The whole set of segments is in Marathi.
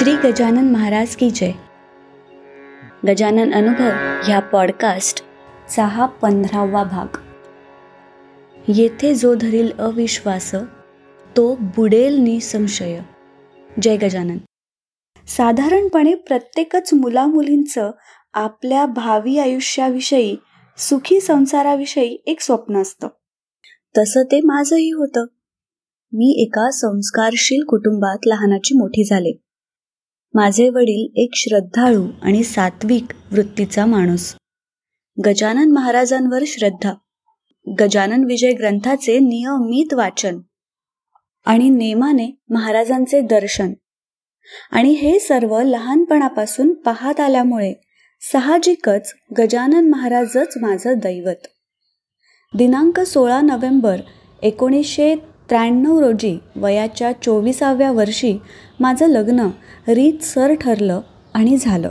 श्री गजानन महाराज की जय. गजानन अनुभव ह्या पॉडकास्टचा हा पंधरावा भाग. येथे जो धरील अविश्वास तो बुडेल निसंशय जय गजानन. साधारणपणे प्रत्येकच मुलामुलींचं आपल्या भावी आयुष्याविषयी सुखी संसाराविषयी एक स्वप्न असतं. तसं ते माझंही होतं. मी एका संस्कारशील कुटुंबात लहानाची मोठी झाले. माझे वडील एक श्रद्धाळू आणि सात्विक वृत्तीचा माणूस. गजानन महाराजांवर श्रद्धा. गजानन विजय ग्रंथाचे नियमित वाचन. आणि नेमाने महाराजांचे दर्शन. आणि हे सर्व लहानपणापासून पाहत आल्यामुळे साहजिकच गजानन महाराजच माझं दैवत. दिनांक सोळा नोव्हेंबर एकोणीसशे त्र्याण्णव रोजी वयाच्या चोवीसाव्या वर्षी माझं लग्न रीतसर ठरलं आणि झालं.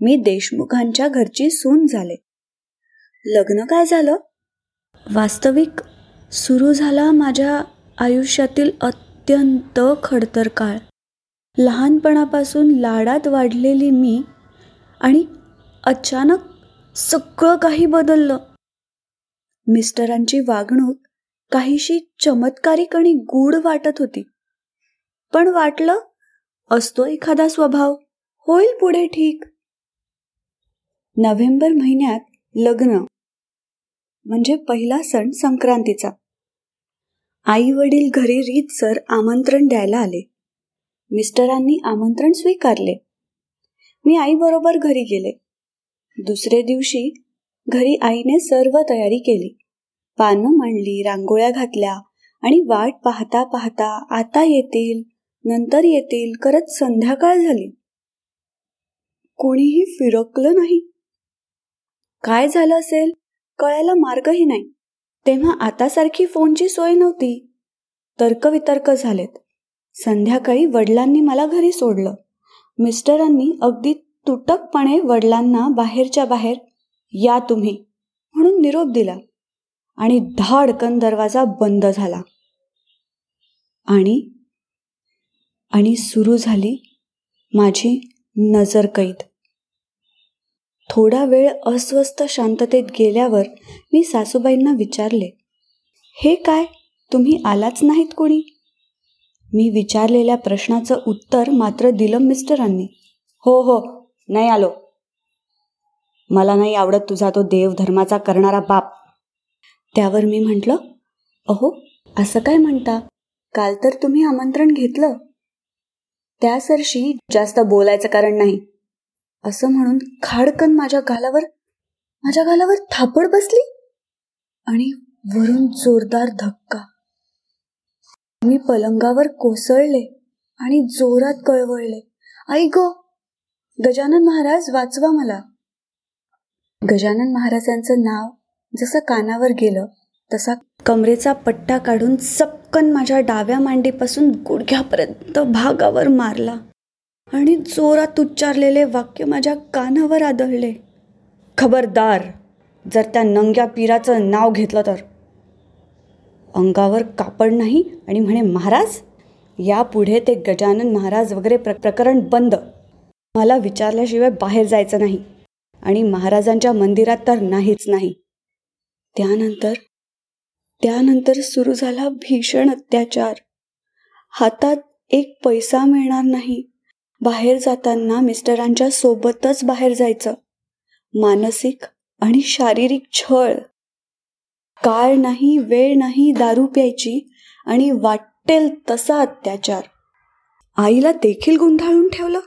मी देशमुखांच्या घरची सून झाले. लग्न काय झालं? वास्तविक सुरू झाला माझ्या आयुष्यातील अत्यंत खडतर काळ. लहानपणापासून लाडात वाढलेली मी आणि अचानक सगळं काही बदललं. मिस्टरांची वागणूक काहीशी चमत्कारिक आणि गूढ वाटत होती. पण वाटलं असतो एखादा स्वभाव. होईल पुढे ठीक. नोव्हेंबर महिन्यात लग्न. म्हणजे पहिला सण संक्रांतीचा. आई वडील घरी रीतसर आमंत्रण द्यायला आले. मिस्टरांनी आमंत्रण स्वीकारले. मी आईबरोबर घरी गेले. दुसरे दिवशी घरी आईने सर्व तयारी केली. पानं मांडली रांगोळ्या घातल्या आणि वाट पाहता पाहता आता येतील नंतर येतील करत संध्याकाळ झाली. कोणीही फिरकलं नाही. काय झालं असेल? कळायला मार्गही नाही. तेव्हा आतासारखी फोनची सोय नव्हती. तर्कवितर्क झालेत. संध्याकाळी वडिलांनी मला घरी सोडलं. मिस्टरांनी अगदी तुटकपणे वडिलांना बाहेरच्या बाहेर या तुम्ही म्हणून निरोप दिला. आणि धाडकन दरवाजा बंद झाला. आणि आणि सुरू झाली माझी नजर कैद. थोडा वेळ अस्वस्थ शांततेत गेल्यावर मी सासूबाईंना विचारले हे काय? तुम्ही आलाच नाहीत कोणी? मी विचारलेल्या प्रश्नाचं उत्तर मात्र दिलं मिस्टरांनी. हो हो नाही आलो. मला नाही आवडत तुझा तो देव धर्माचा करणारा बाप. त्यावर मी म्हटलं अहो असं काय म्हणता? काल तर तुम्ही आमंत्रण घेतलं. त्या सरशी जास्त बोलायचं कारण नाही. असं म्हणून खाडकन माझ्या गालावर माझ्या गालावर थापड बसली आणि वरून जोरदार धक्का. मी पलंगावर कोसळले आणि जोरात कळवळले आई गो गजानन महाराज वाचवा मला. गजानन महाराजांचं नाव जसं कानावर गेलं तसा कमरेचा पट्टा काढून चपकन माझ्या डाव्या मांडीपासून गुडघ्यापर्यंत भागावर मारला आणि जोरात उच्चारलेले वाक्य माझ्या कानावर आदळले. खबरदार जर त्या नंग्या पीराचं नाव घेतलं तर. अंगावर कापड नाही आणि म्हणे महाराज यापुढे ते गजानन महाराज वगैरे प्र प्रकरण बंद. मला विचारल्याशिवाय बाहेर जायचं नाही आणि महाराजांच्या मंदिरात तर नाहीच नाही. त्यानंतर त्यानंतर सुरू झाला भीषण अत्याचार. हातात एक पैसा मिळणार नाही. बाहेर जाताना मिस्टरांच्या सोबतच बाहेर जायचं. मानसिक आणि शारीरिक छळ. काळ नाही वेळ नाही दारू प्यायची आणि वाटेल तसा अत्याचार. आईला देखील गुंधाळून ठेवलं?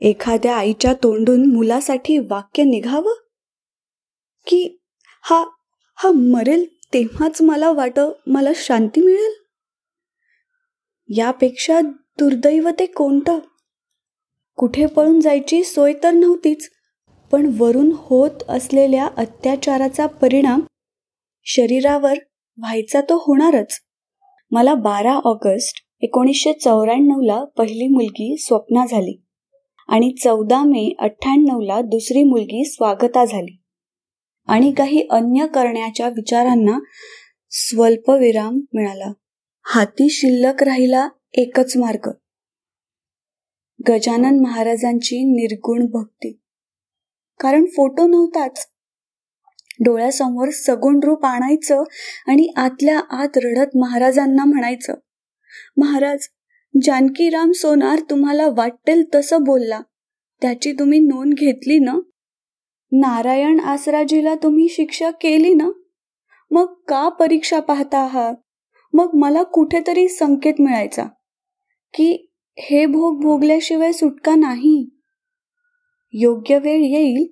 एखाद्या आईच्या तोंडून मुलासाठी वाक्य निघावं? की हा हा मरेल तेव्हाच मला वाट मला शांती मिळेल? यापेक्षा दुर्दैव ते कोणतं? कुठे पळून जायची सोय तर नव्हतीच पण वरून होत असलेल्या अत्याचाराचा परिणाम शरीरावर व्हायचा तो होणारच. मला बारा ऑगस्ट एकोणीसशे चौऱ्याण्णवला पहिली मुलगी स्वप्ना झाली आणि चौदा मे अठ्ठ्याण्णवला दुसरी मुलगी स्वागता झाली. आणि काही अन्य करण्याच्या विचारांना स्वल्पविराम मिळाला. हाती शिल्लक राहिला एकच मार्ग. गजानन महाराजांची निर्गुण भक्ती. कारण फोटो नव्हताच. डोळ्यासमोर सगुण रूप आणायचं आणि आतल्या आत रडत महाराजांना म्हणायचं महाराज जानकीराम सोनार तुम्हाला वाटेल तसं बोलला. त्याची तुम्ही नोंद घेतली ना? नारायण आसराजीला तुम्ही शिक्षा केली ना? मग का परीक्षा पाहता आहात? मग मला कुठेतरी संकेत मिळायचा. की हे भोग भोगल्याशिवाय सुटका नाही. योग्य वेळ येईल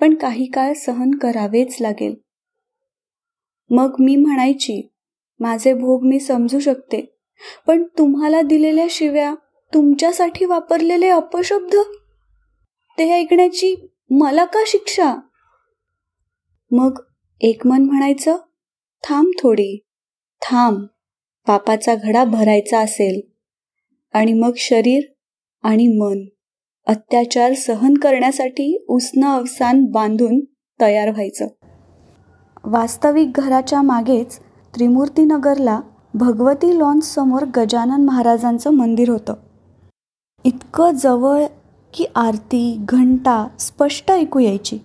पण काही काळ सहन करावेच लागेल. मग मी म्हणायची माझे भोग मी समजू शकते पण तुम्हाला दिलेल्या शिव्या तुमच्यासाठी वापरलेले अपशब्द? ते ऐकण्याची मला का शिक्षा? मग एक मन म्हणायचं थांब थोडी थांब पापाचा घडा भरायचा असेल. आणि मग शरीर आणि मन अत्याचार सहन करण्यासाठी उष्ण अवसान बांधून तयार व्हायचं. वास्तविक घराच्या मागेच त्रिमूर्तीनगरला भगवती लॉन्स समोर गजानन महाराजांचं मंदिर होतं. इतकं जवळ की आरती घंटा स्पष्ट ऐकू यायची.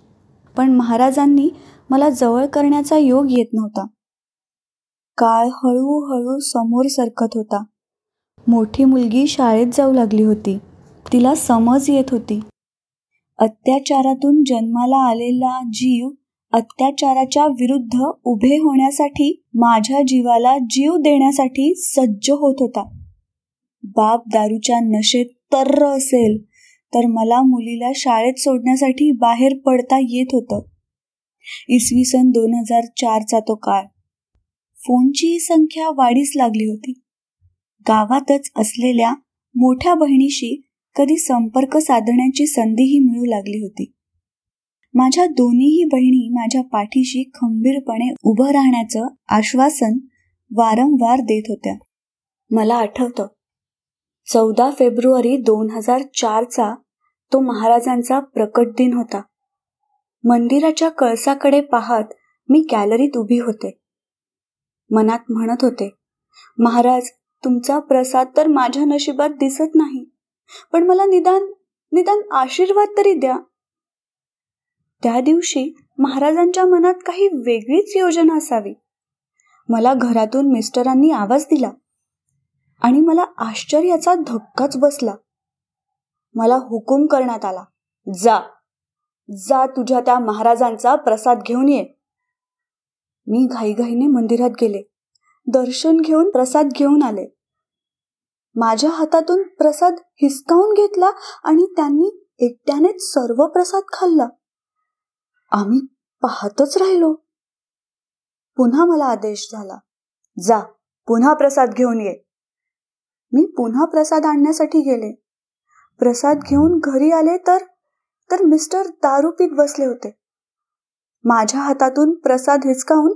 पण महाराजांनी मला जवळ करण्याचा योग येत नव्हता. काळ हळूहळू समोर सरकत होता. मोठी मुलगी शाळेत जाऊ लागली होती. तिला समज येत होती. अत्याचारातून जन्माला आलेला जीव अत्याचाराच्या विरुद्ध उभे होण्यासाठी माझ्या जीवाला जीव देण्यासाठी सज्ज होत होता. बाप दारूच्या नशेत तर्र असेल. तर मला मुलीला शाळेत सोडण्यासाठी बाहेर पडता येत होतं. इसवी सन दोन हजार चारचा तो काळ. फोनची संख्या वाढीस लागली होती. गावातच असलेल्या मोठ्या बहिणीशी कधी संपर्क साधण्याची संधीही मिळू लागली होती. माझ्या दोन्हीही बहिणी माझ्या पाठीशी खंबीरपणे उभं राहण्याचं आश्वासन वारंवार देत होत्या. मला आठवतं चौदा फेब्रुवारी दोन हजार चारचा तो महाराजांचा प्रकट दिन होता. मंदिराच्या कळसाकडे पाहत मी गॅलरीत उभी होते. मनात म्हणत होते महाराज तुमचा प्रसाद तर माझ्या नशिबात दिसत नाही पण मला निदान निदान आशीर्वाद तरी द्या. त्या दिवशी महाराजांच्या मनात काही वेगळीच योजना असावी. मला घरातून मिस्टरांनी आवाज दिला आणि मला आश्चर्याचा धक्काच बसला. मला हुकूम करण्यात आला. जा. जा तुझ्या त्या महाराजांचा प्रसाद घेऊन ये. मी घाईघाईने मंदिरात गेले. दर्शन घेऊन प्रसाद घेऊन आले. माझ्या हातातून प्रसाद हिसकावून घेतला आणि त्यांनी एकट्यानेच सर्व प्रसाद खाल्ला. आम्ही पाहतच राहिलो. पुन्हा मला आदेश झाला. जा पुन्हा प्रसाद घेऊन ये. मी पुन्हा प्रसाद आणण्यासाठी गेले. प्रसाद घेऊन घरी आले तर तर मिस्टर दारू पीत बसले होते. माझ्या हातातून प्रसाद हिचकावून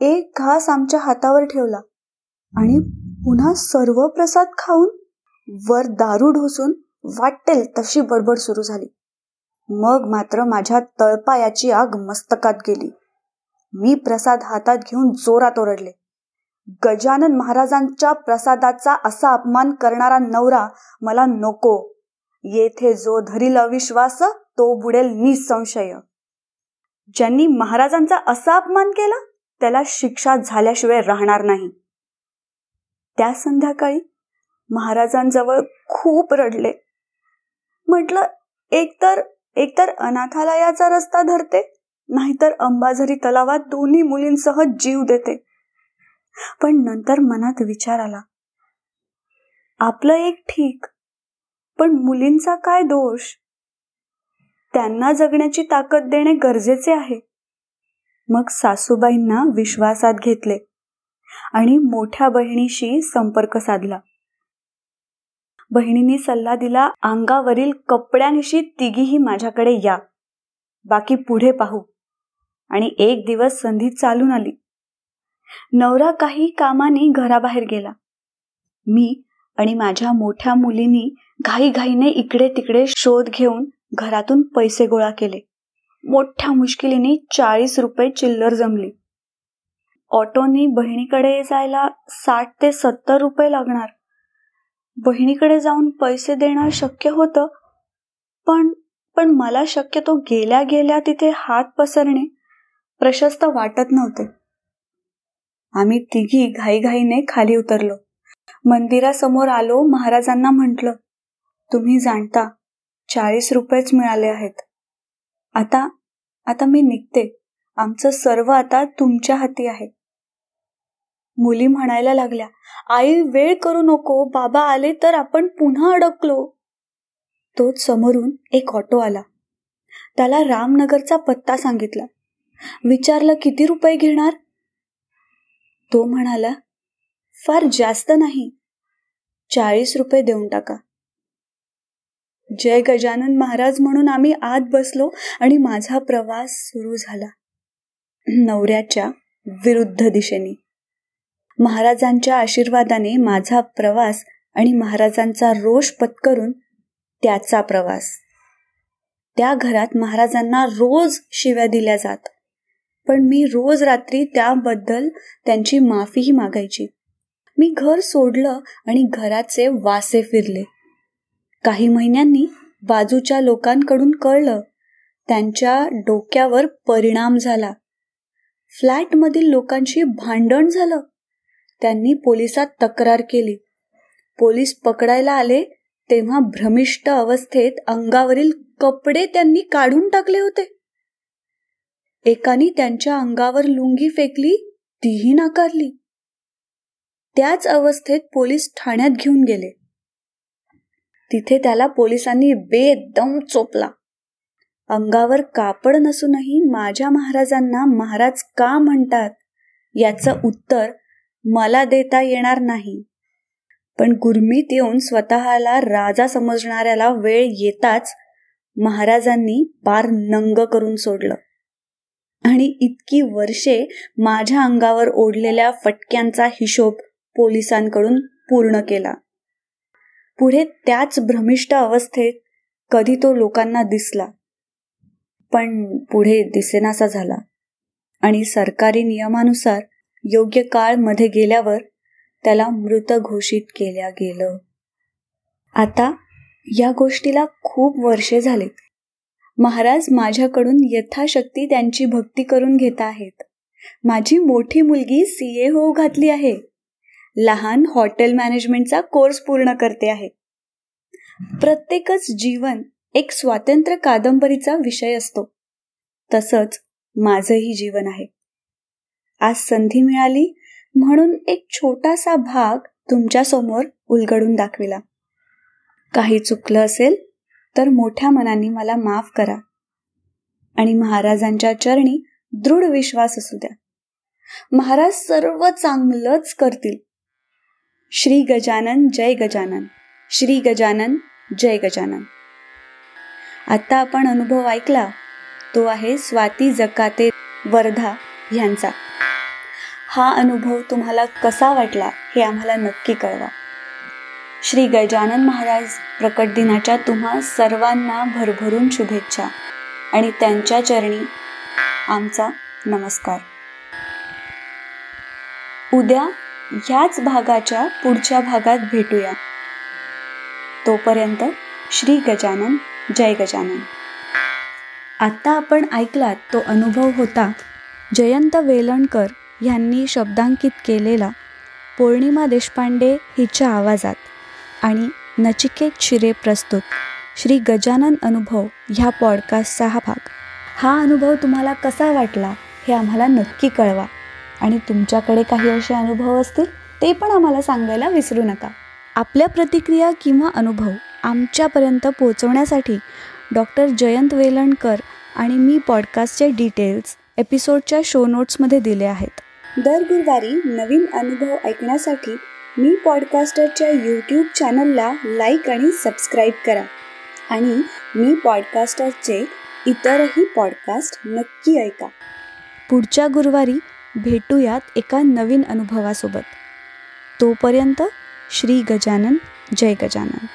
एक घास आमच्या हातावर ठेवला आणि पुन्हा सर्व प्रसाद खाऊन वर दारू ढोसून वाटेल तशी बडबड सुरू झाली. मग मात्र माझ्या तळपायाची आग मस्तकात गेली. मी प्रसाद हातात घेऊन जोरात ओरडले. गजानन महाराजांच्या प्रसादाचा असा अपमान करणारा नवरा मला नको. येथे जो धरील अविश्वास तो बुडेल निसंशय. ज्यांनी महाराजांचा असा अपमान केला त्याला शिक्षा झाल्याशिवाय राहणार नाही. त्या संध्याकाळी महाराजांजवळ खूप रडले. म्हटलं एकतर एकतर अनाथालयाचा रस्ता धरते नाहीतर अंबाझरी तलावात दोन्ही मुलींसह जीव देते. पण नंतर मनात विचार आला. आपलं एक ठीक पण मुलींचा काय दोष? त्यांना जगण्याची ताकद देणे गरजेचे आहे. मग सासूबाईंना विश्वासात घेतले आणि मोठ्या बहिणीशी संपर्क साधला. बहिणींनी सल्ला दिला अंगावरील कपड्यांशी तिघीही माझ्याकडे या. बाकी पुढे पाहू. आणि एक दिवस संधी चालून आली. नवरा काही कामाने घराबाहेर गेला. मी आणि माझ्या मोठ्या मुलींनी घाईघाईने इकडे तिकडे शोध घेऊन घरातून पैसे गोळा केले. मोठ्या मुश्किलीने चाळीस रुपये चिल्लर जमली. ऑटोनी बहिणीकडे जायला साठ ते सत्तर रुपये लागणार. बहिणीकडे जाऊन पैसे देणं शक्य होतं पण पण मला शक्यतो गेल्या गेल्या तिथे हात पसरणे प्रशस्त वाटत नव्हते. आम्ही तिघी घाईघाईने खाली उतरलो. मंदिरासमोर आलो महाराजांना म्हटलं तुम्ही जाणता चाळीस रुपयेच मिळाले आहेत. आता आता मी निघते. आमचं सर्व आता तुमच्या हाती आहे. मुली म्हणायला लागल्या आई वेळ करू नको बाबा आले तर आपण पुन्हा अडकलो. तोच समोरून एक ऑटो आला. त्याला रामनगरचा पत्ता सांगितला. विचारलं किती रुपये घेणार? तो म्हणाला फार जास्त नाही. चाळीस रुपये देऊन टाका. जय गजानन महाराज म्हणून आम्ही आत बसलो आणि माझा प्रवास सुरू झाला. नवऱ्याच्या विरुद्ध दिशेने. महाराजांच्या आशीर्वादाने माझा प्रवास आणि महाराजांचा रोष पत्करून त्याचा प्रवास. त्या घरात महाराजांना रोज शिव्या दिल्या जात. पण मी रोज रात्री त्याबद्दल त्यांची माफीही मागायची. मी घर सोडलं आणि घराचे वासे फिरले. काही महिन्यांनी बाजूच्या लोकांकडून कळलं त्यांच्या डोक्यावर परिणाम झाला. फ्लॅटमधील लोकांशी भांडण झालं. त्यांनी पोलिसात तक्रार केली. पोलीस पकडायला आले तेव्हा भ्रमिष्ट अवस्थेत अंगावरील कपडे त्यांनी काढून टाकले होते. एकाने त्यांच्या अंगावर लुंगी फेकली तीही नाकारली. त्याच अवस्थेत पोलीस ठाण्यात घेऊन गेले. तिथे त्याला पोलिसांनी बेदम चोपला. अंगावर कापड नसूनही माझ्या महाराजांना महाराज का म्हणतात? याचं उत्तर मला देता येणार नाही. पण गुरमीत येऊन स्वतःला राजा समजणाऱ्याला वेळ येताच महाराजांनी पार नंग करून सोडलं. आणि इतकी वर्षे माझ्या अंगावर ओढलेल्या फटक्यांचा हिशोब पोलिसांकडून पूर्ण केला. पुढे त्याच भ्रमिष्ट अवस्थेत कधी तो लोकांना दिसला. पण पुढे दिसेनासा झाला आणि सरकारी नियमानुसार योग्य काळमध्ये गेल्यावर त्याला मृत घोषित केल्या गेलं. आता या गोष्टीला खूप वर्षे झालेत. महाराज माझ्याकडून यथाशक्ती त्यांची भक्ती करून घेत आहेत. माझी मोठी मुलगी सी ए हो घातली आहे. लहान हॉटेल मॅनेजमेंटचा कोर्स पूर्ण करते आहे. प्रत्येकच जीवन एक स्वातंत्र्य कादंबरीचा विषय असतो. तसंच माझंही जीवन आहे. आज संधी मिळाली म्हणून एक छोटासा भाग तुमच्यासमोर उलगडून दाखविला. काही चुकलं असेल तर मोठ्या मनाने मला माफ करा. आणि महाराजांच्या चरणी दृढ विश्वास असू द्या. महाराज सर्व चांगलंच करतील. श्री गजानन जय गजानन. श्री गजानन जय गजानन. आता आपण अनुभव ऐकला. तो आहे स्वाती जकाते वर्धा ह्यांचा हा अनुभव तुम्हाला कसा वाटला हे आम्हाला नक्की कळवा. श्री गजानन महाराज प्रकट दिनाच्या तुम्हा सर्वांना भरभरून शुभेच्छा आणि त्यांच्या चरणी आमचा नमस्कार. उद्या ह्याच भागाच्या पुढच्या भागात भेटूया. तोपर्यंत श्री गजानन जय गजानन. आत्ता आपण ऐकलात तो अनुभव होता जयंत वेलणकर यांनी शब्दांकित केलेला पौर्णिमा देशपांडे हिच्या आवाजात. आणि नचिकेत शिरे प्रस्तुत. श्री गजानन अनुभव ह्या पॉडकास्टचा हा भाग. हा अनुभव तुम्हाला कसा वाटला हे आम्हाला नक्की कळवा. आणि तुमच्याकडे काही असे अनुभव असतील ते पण आम्हाला सांगायला विसरू नका. आपल्या प्रतिक्रिया किंवा अनुभव आमच्यापर्यंत पोचवण्यासाठी डॉक्टर जयंत वेलणकर आणि मी पॉडकास्टचे डिटेल्स एपिसोडच्या शो नोट्समध्ये दिले आहेत. दर गुरुवारी नवीन अनुभव ऐकण्यासाठी मी पॉडकास्टरच्या यूट्यूब चॅनलला लाईक आणि सबस्क्राईब करा. आणि मी पॉडकास्टरचे इतरही पॉडकास्ट नक्की ऐका. पुढच्या गुरुवारी भेटूयात एका नवीन अनुभवासोबत. तोपर्यंत श्री गजानन जय गजानन.